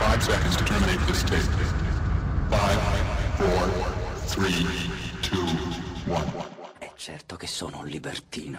Five seconds to terminate this tape. Five, four, three, two, one. È certo che sono un libertino.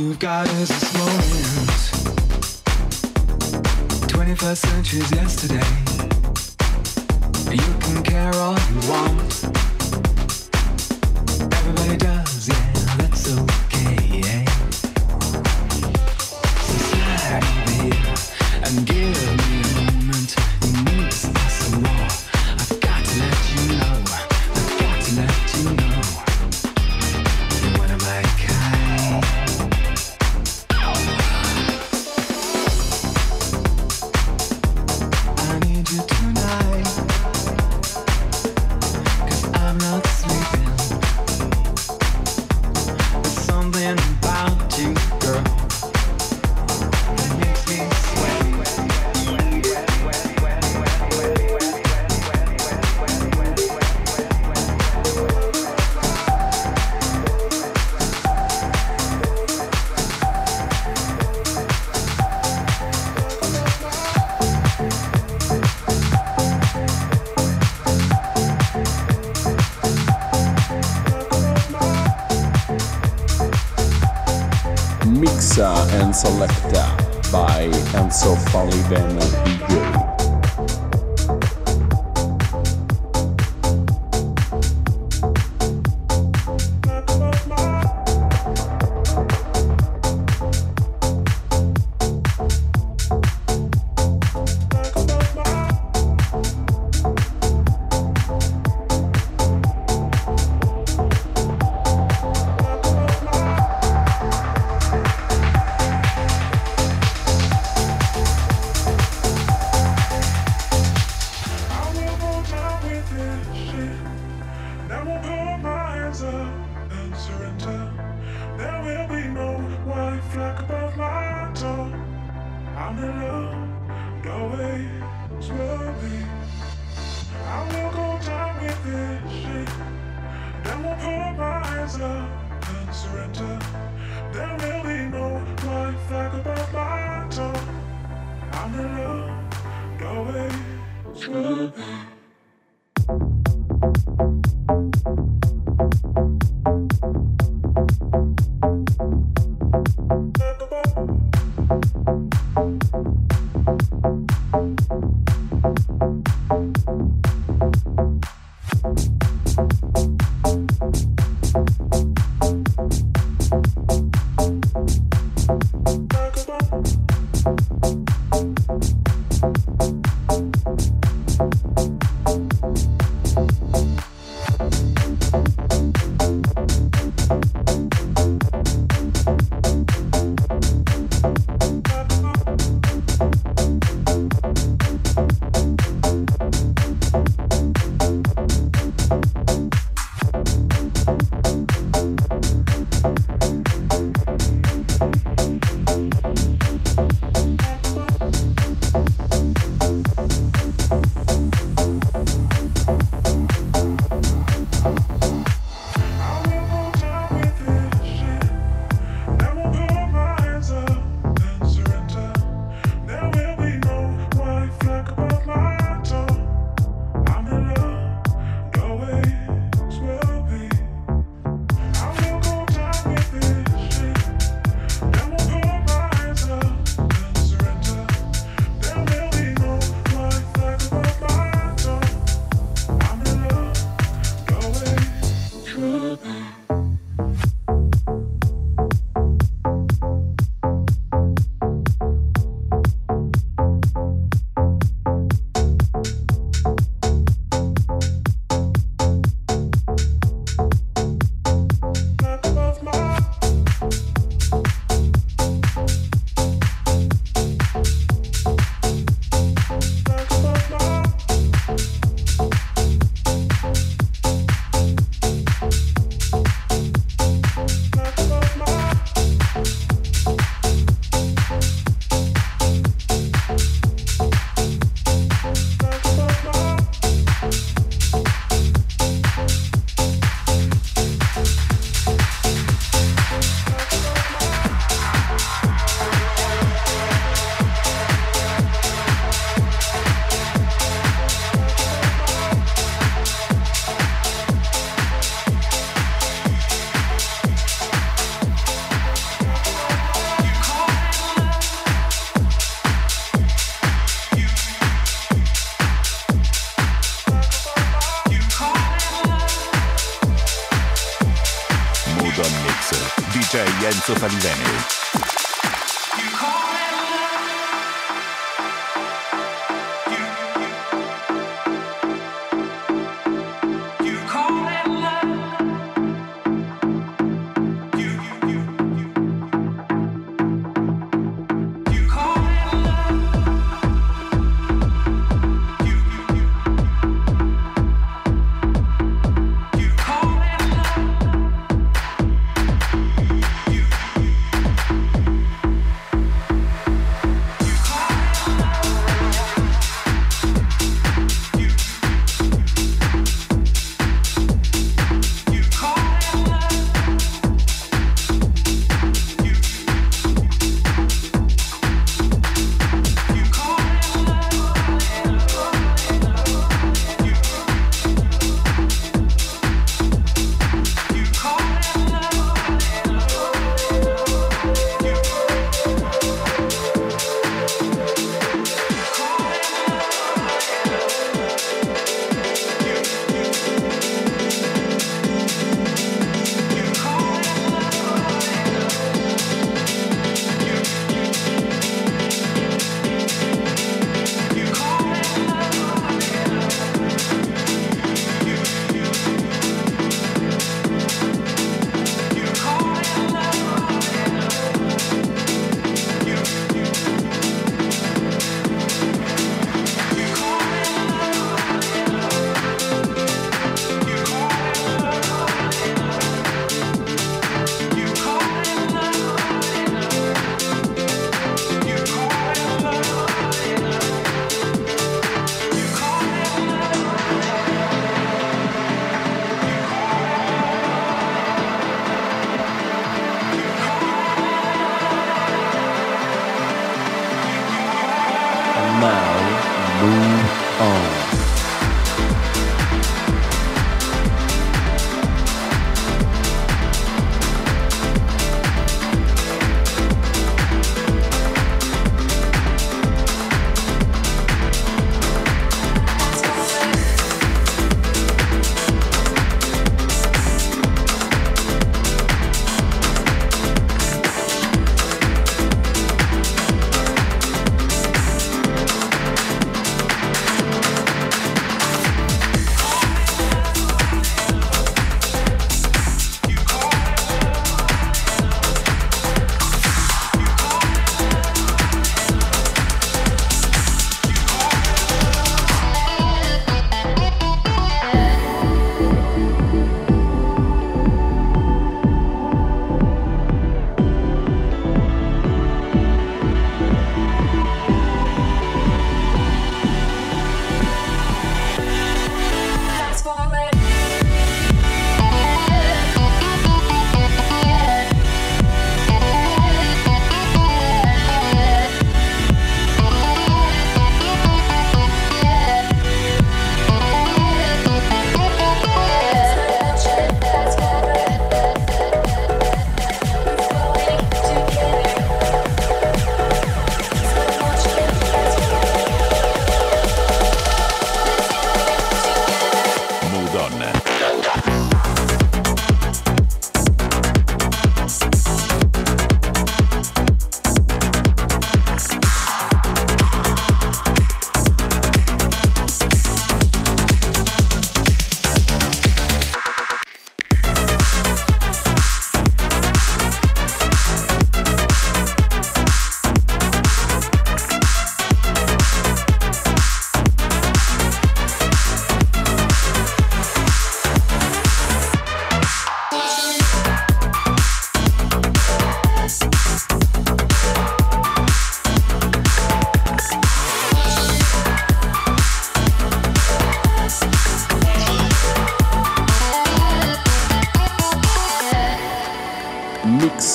You've got is this moment. 21st century's yesterday. You can care all you want. Everybody does, Never put my hands up and surrender. There will be no white flag above my door. I'm in love, no way slowly. I will go down with this shit. Never put my hands up and surrender. There will be no white flag above my door. I'm in love, no way slowly. DJ Enzo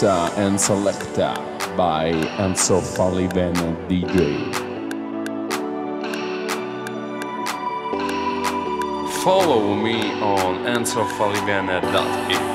And Selecta by Enzo Falliven DJ. Follow me on enzofalivene.it.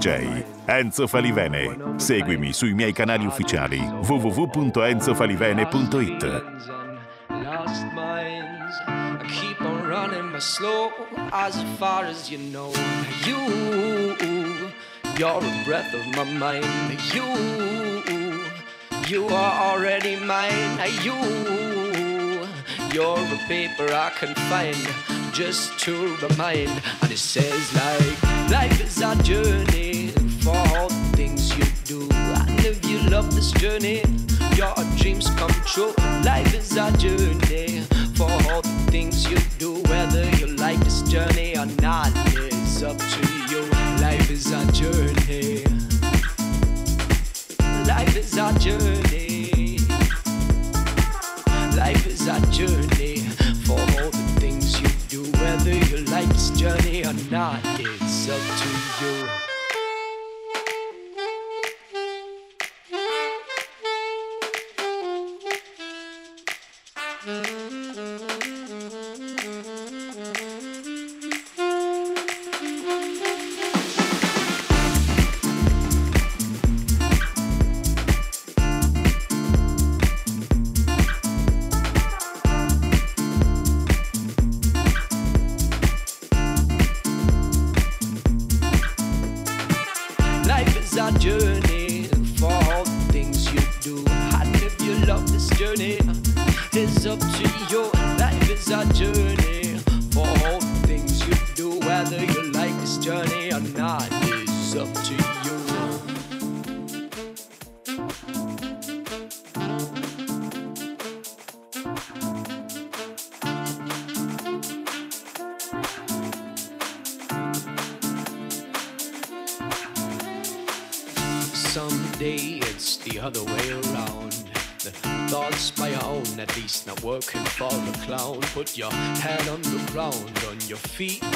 DJ Enzo Falivene. Seguimi sui miei canali ufficiali www.enzofalivene.it. Lost minds. I keep on running but slow as far as you know. You, you're a breath of my mind. You, you are already mine. You, you're a paper I can find just to remind. And it says like life is a journey for all the things you do. And if you love this journey, your dreams come true. Life is a journey for all the things you do. Whether you like this journey or not is up to you. Life is a journey. Life is a journey. Life is a journey journey or not, it's up to you. Life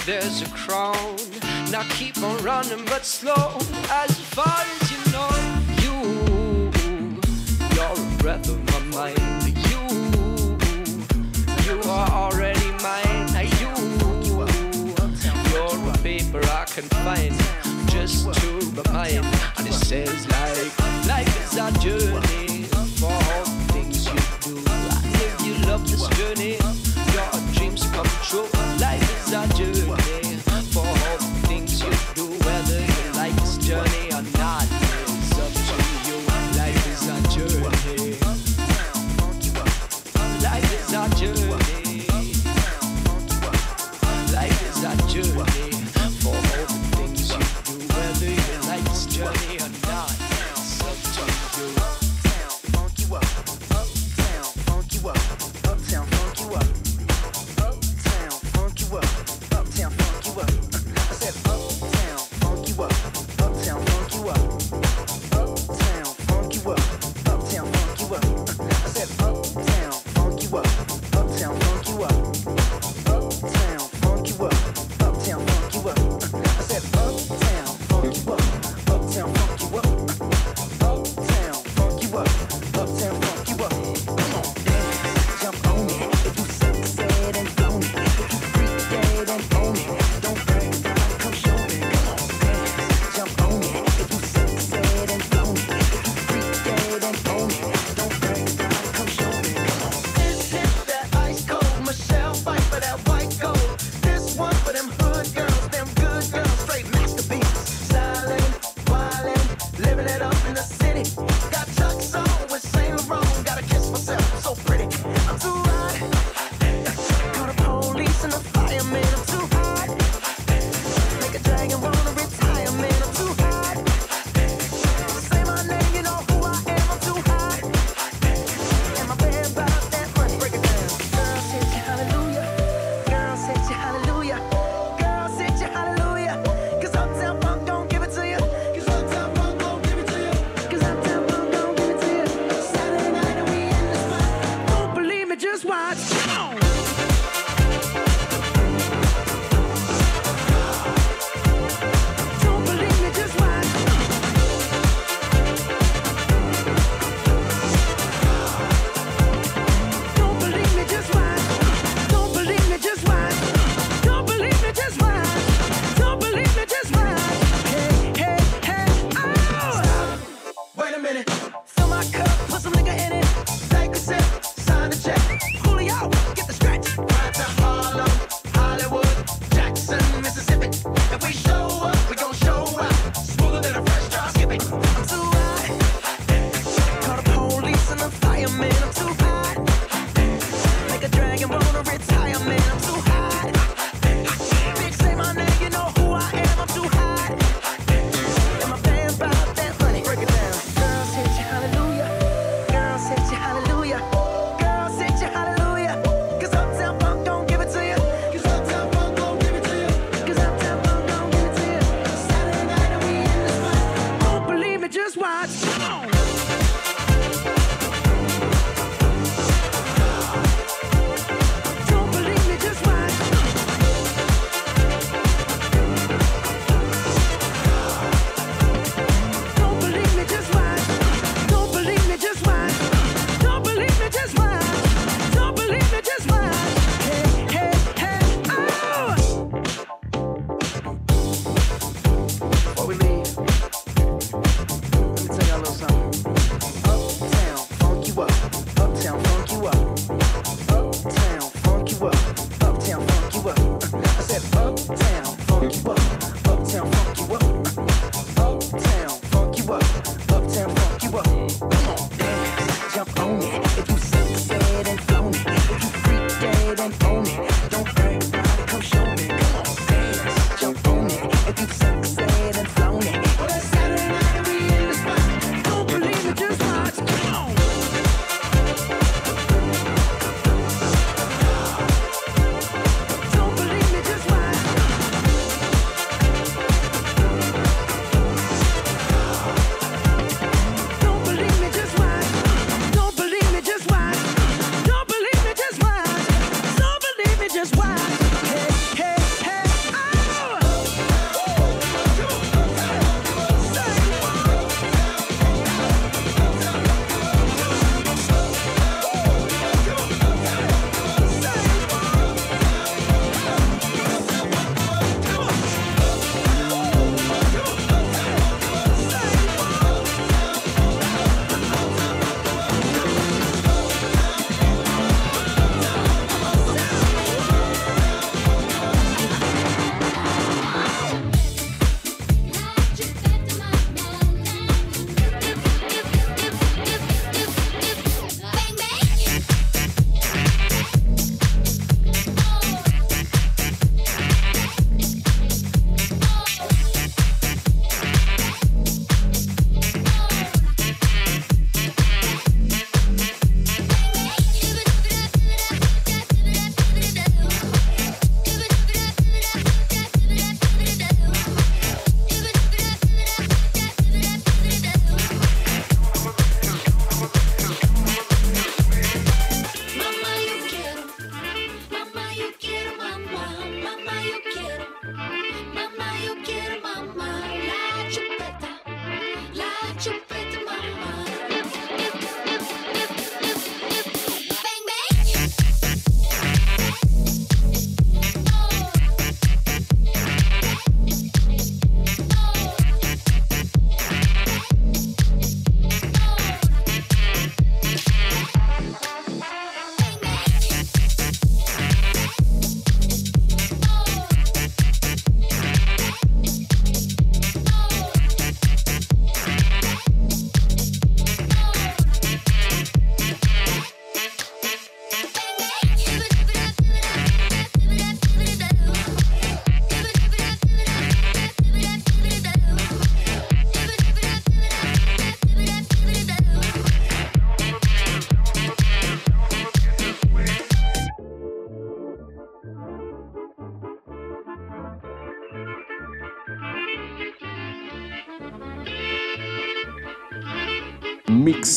there's a crown. Now keep on running, but slow,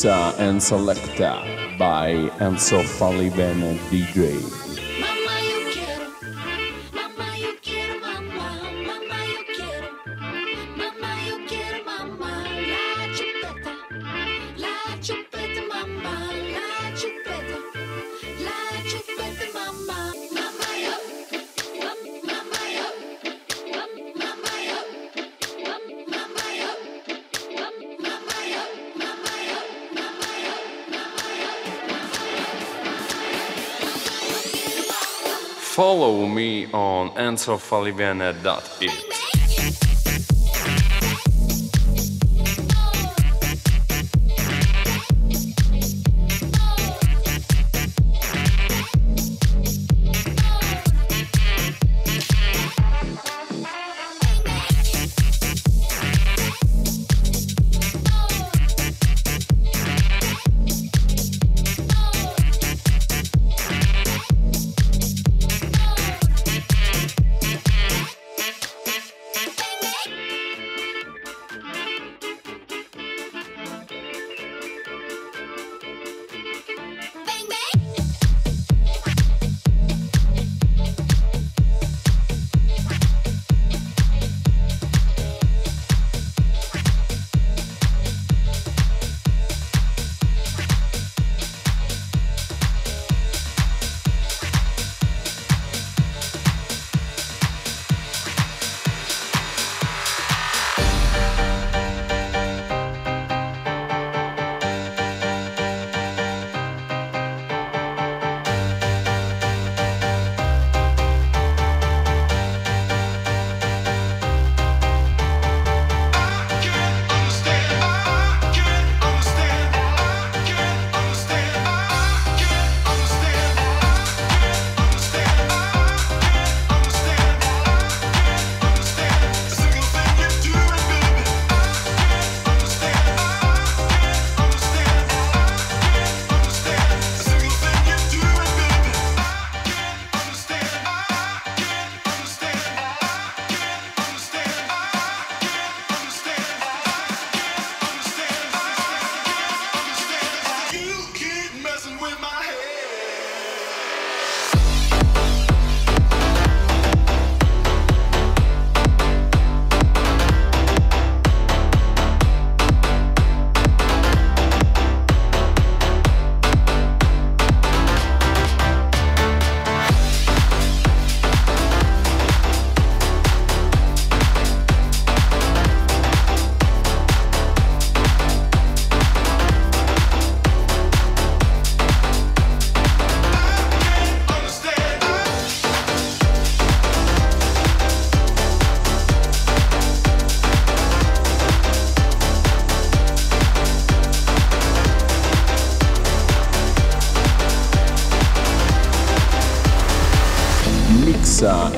And Selecta by Enzo Fali DJ. on enzofollivianet.it.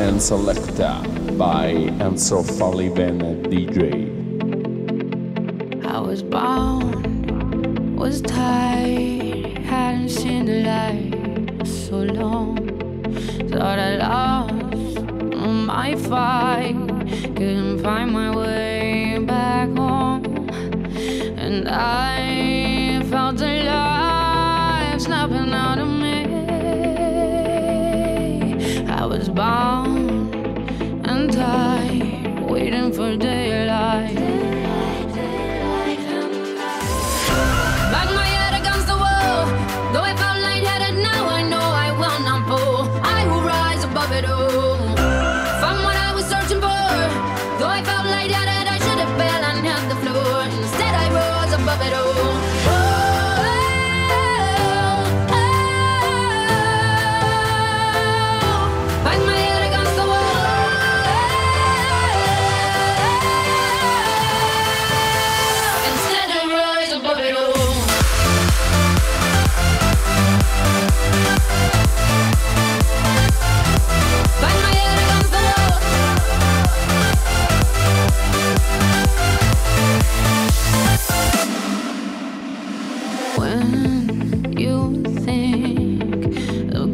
and Selecta by Enzo Falivene DJ. I was bound, was tired, hadn't seen the light so long. Thought I lost my fight, couldn't find my way back home, and I.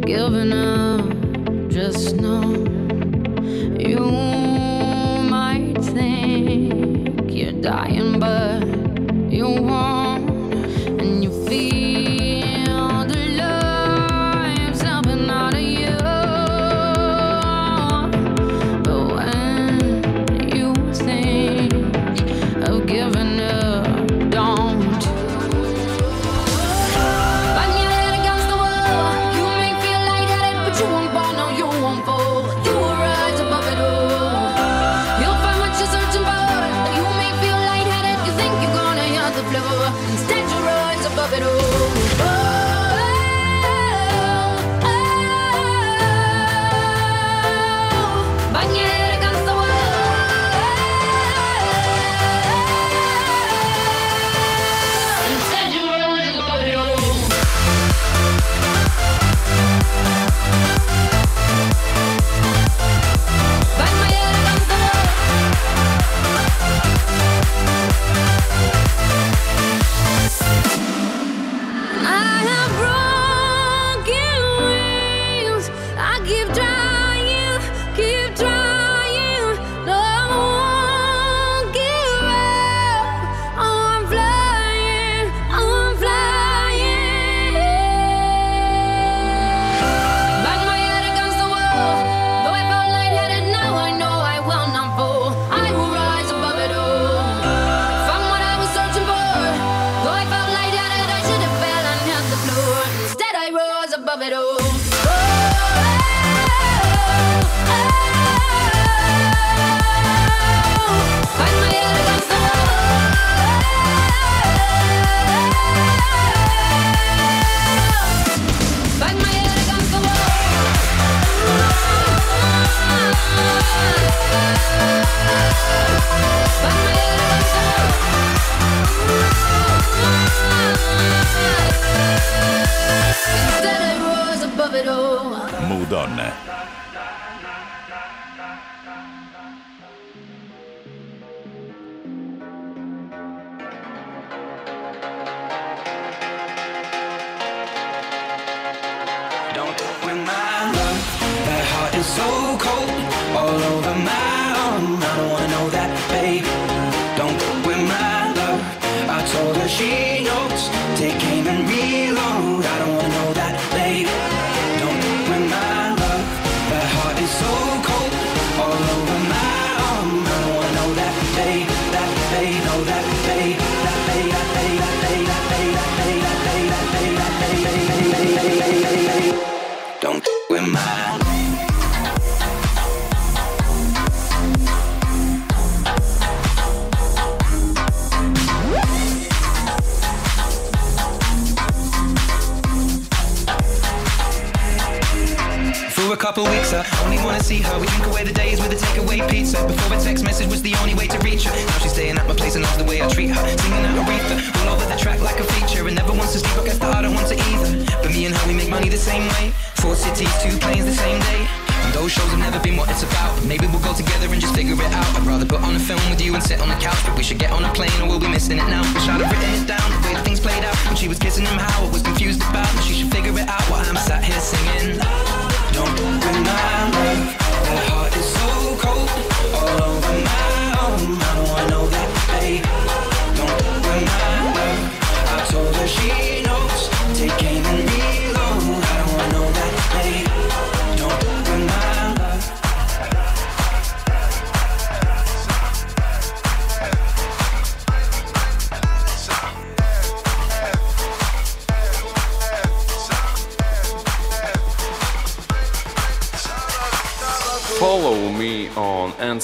giving up. Just know you might think you're dying, but you won't.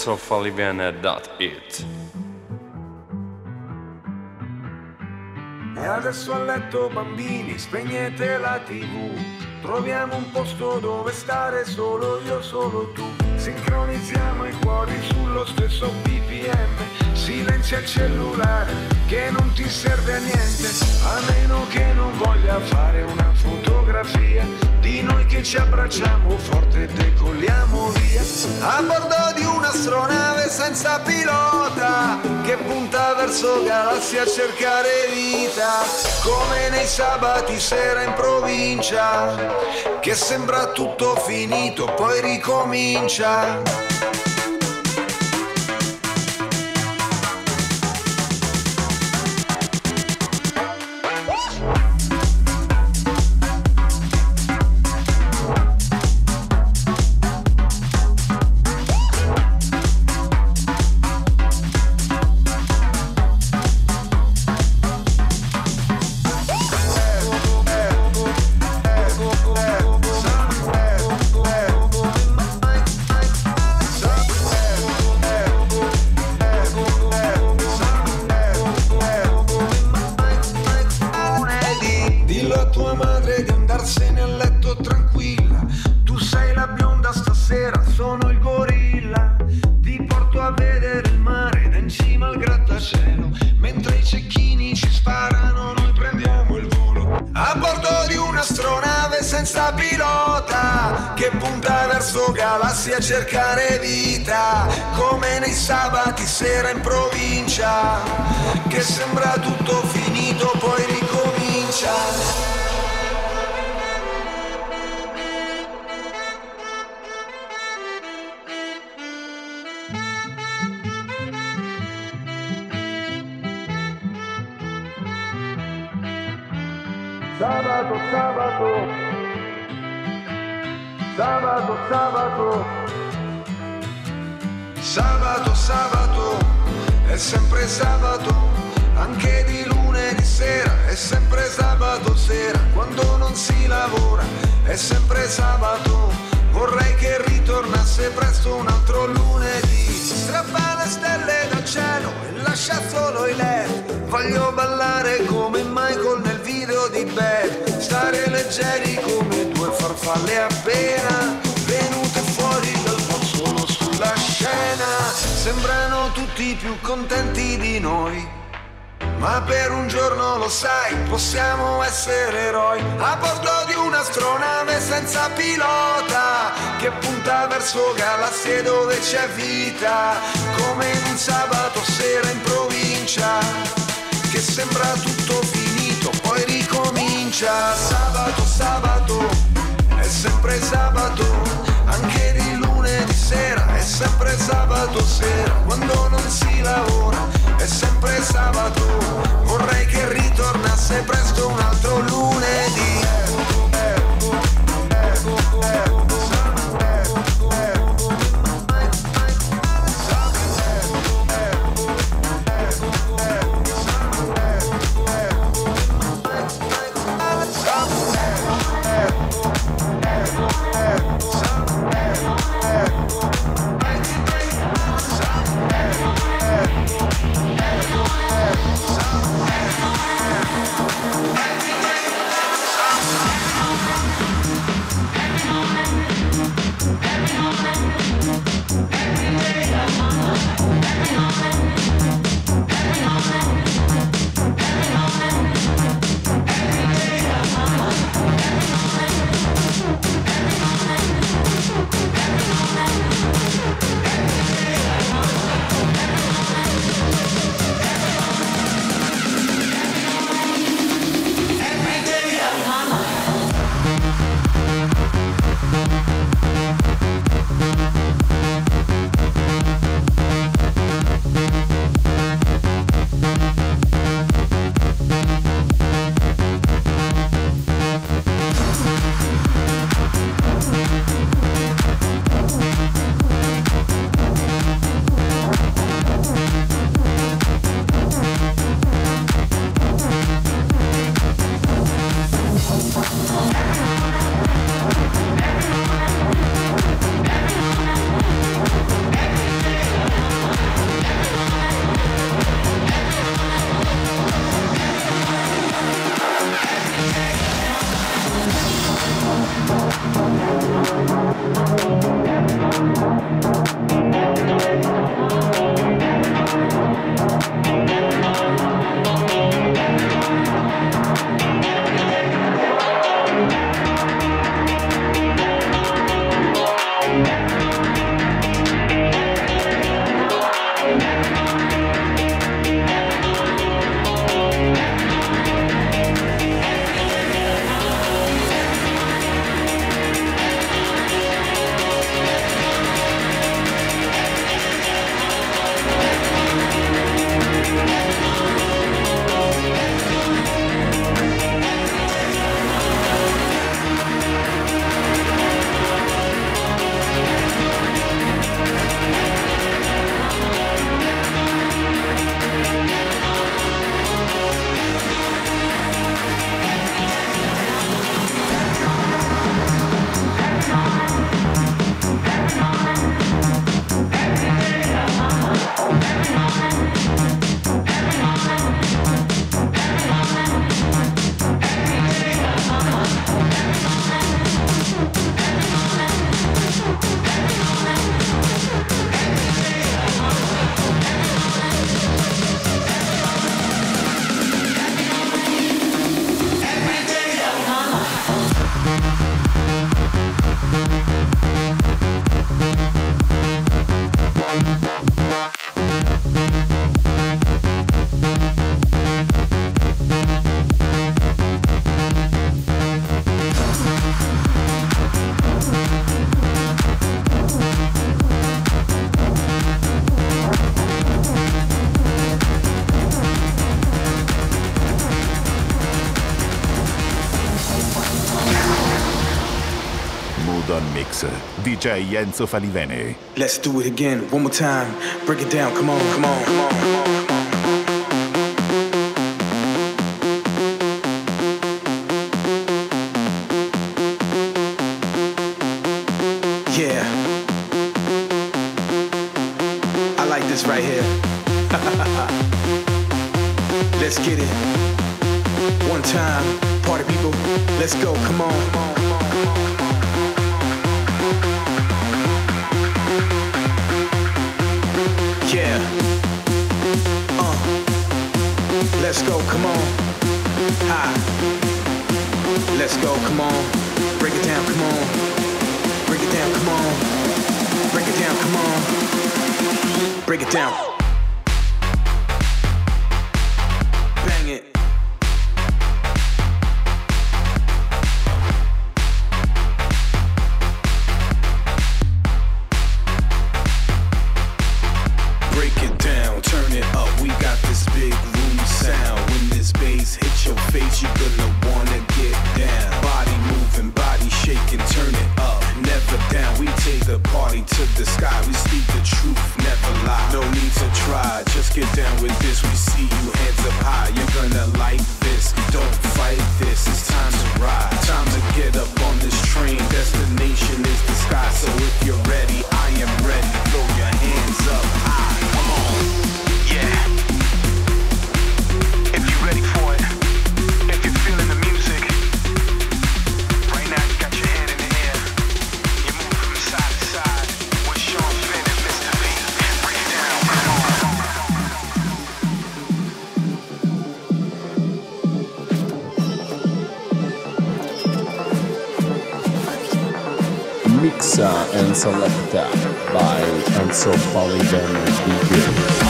Prince of Olivier It. E adesso a letto bambini, spegnete la tv. Troviamo un posto dove stare solo io, solo tu. Sincronizziamo i cuori sullo stesso BPM. Silenzia il cellulare che non ti serve a niente. A meno che non voglia fare una fotografia di noi che ci abbracciamo forte e decolliamo via. A bordo di un'astronave senza pilota che punta verso galassia a cercare vita, come nei sabati sera in provincia, che sembra tutto finito, poi ricomincia. Dillo a tua madre di andarsene a letto tranquilla. Tu sei la bionda stasera, sono il gorilla. Ti porto a vedere il mare da in cima al grattacielo. Mentre i cecchini ci sparano, noi prendiamo il volo. A bordo di un'astronave senza pilota che punta verso galassie a cercare vita. Come nei sabati sera in provincia, che sembra tutto finito, poi ricordo Sabato, sabato, sabato, sabato, Sabato, sabato, è sempre sabato, anche di lunedì sera, è sempre sabato sera, quando non si lavora, è sempre sabato, vorrei che ritornasse presto un altro lunedì, strappa le stelle dal cielo e lascia solo i led, voglio ballare come Michael nel video di Bad, stare leggeri come due farfalle appena venute fuori dal solo sulla scena, sembrano tutti più contenti. Ma per un giorno lo sai, possiamo essere eroi. A bordo di un'astronave senza pilota che punta verso galassie dove c'è vita, come in un sabato sera in provincia, che sembra tutto finito, poi ricomincia. Sabato, sabato, è sempre sabato, anche di lunedì sera, è sempre sabato sera, quando non si mix, DJ Enzo Falivene. Let's do it again, one more time. Break it down, come on, come on, come on. Come on. and selected by Ansel Polygon and DJ.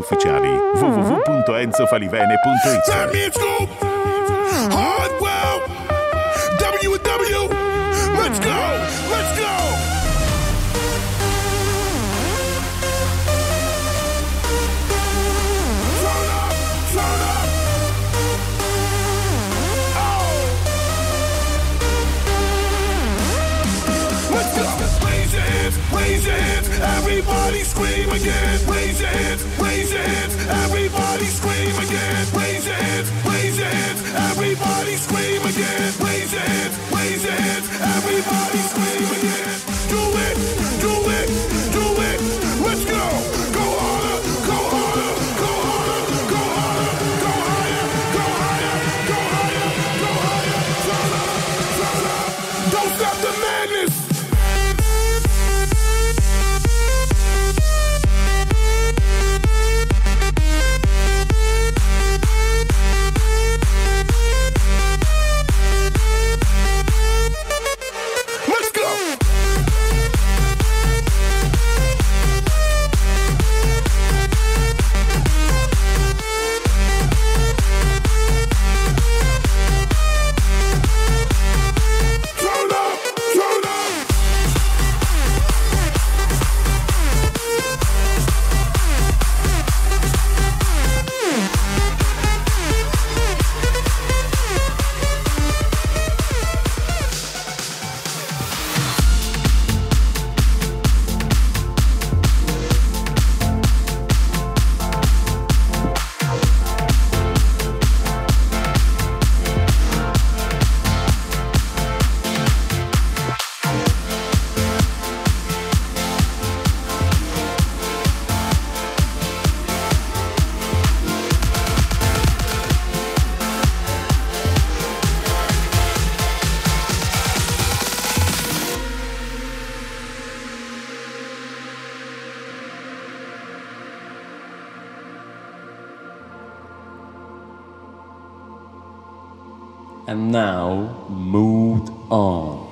ufficiali ufficiali www.enzofalivene.it Raise your hands, everybody scream again. Raise your hands. And now, Mood On.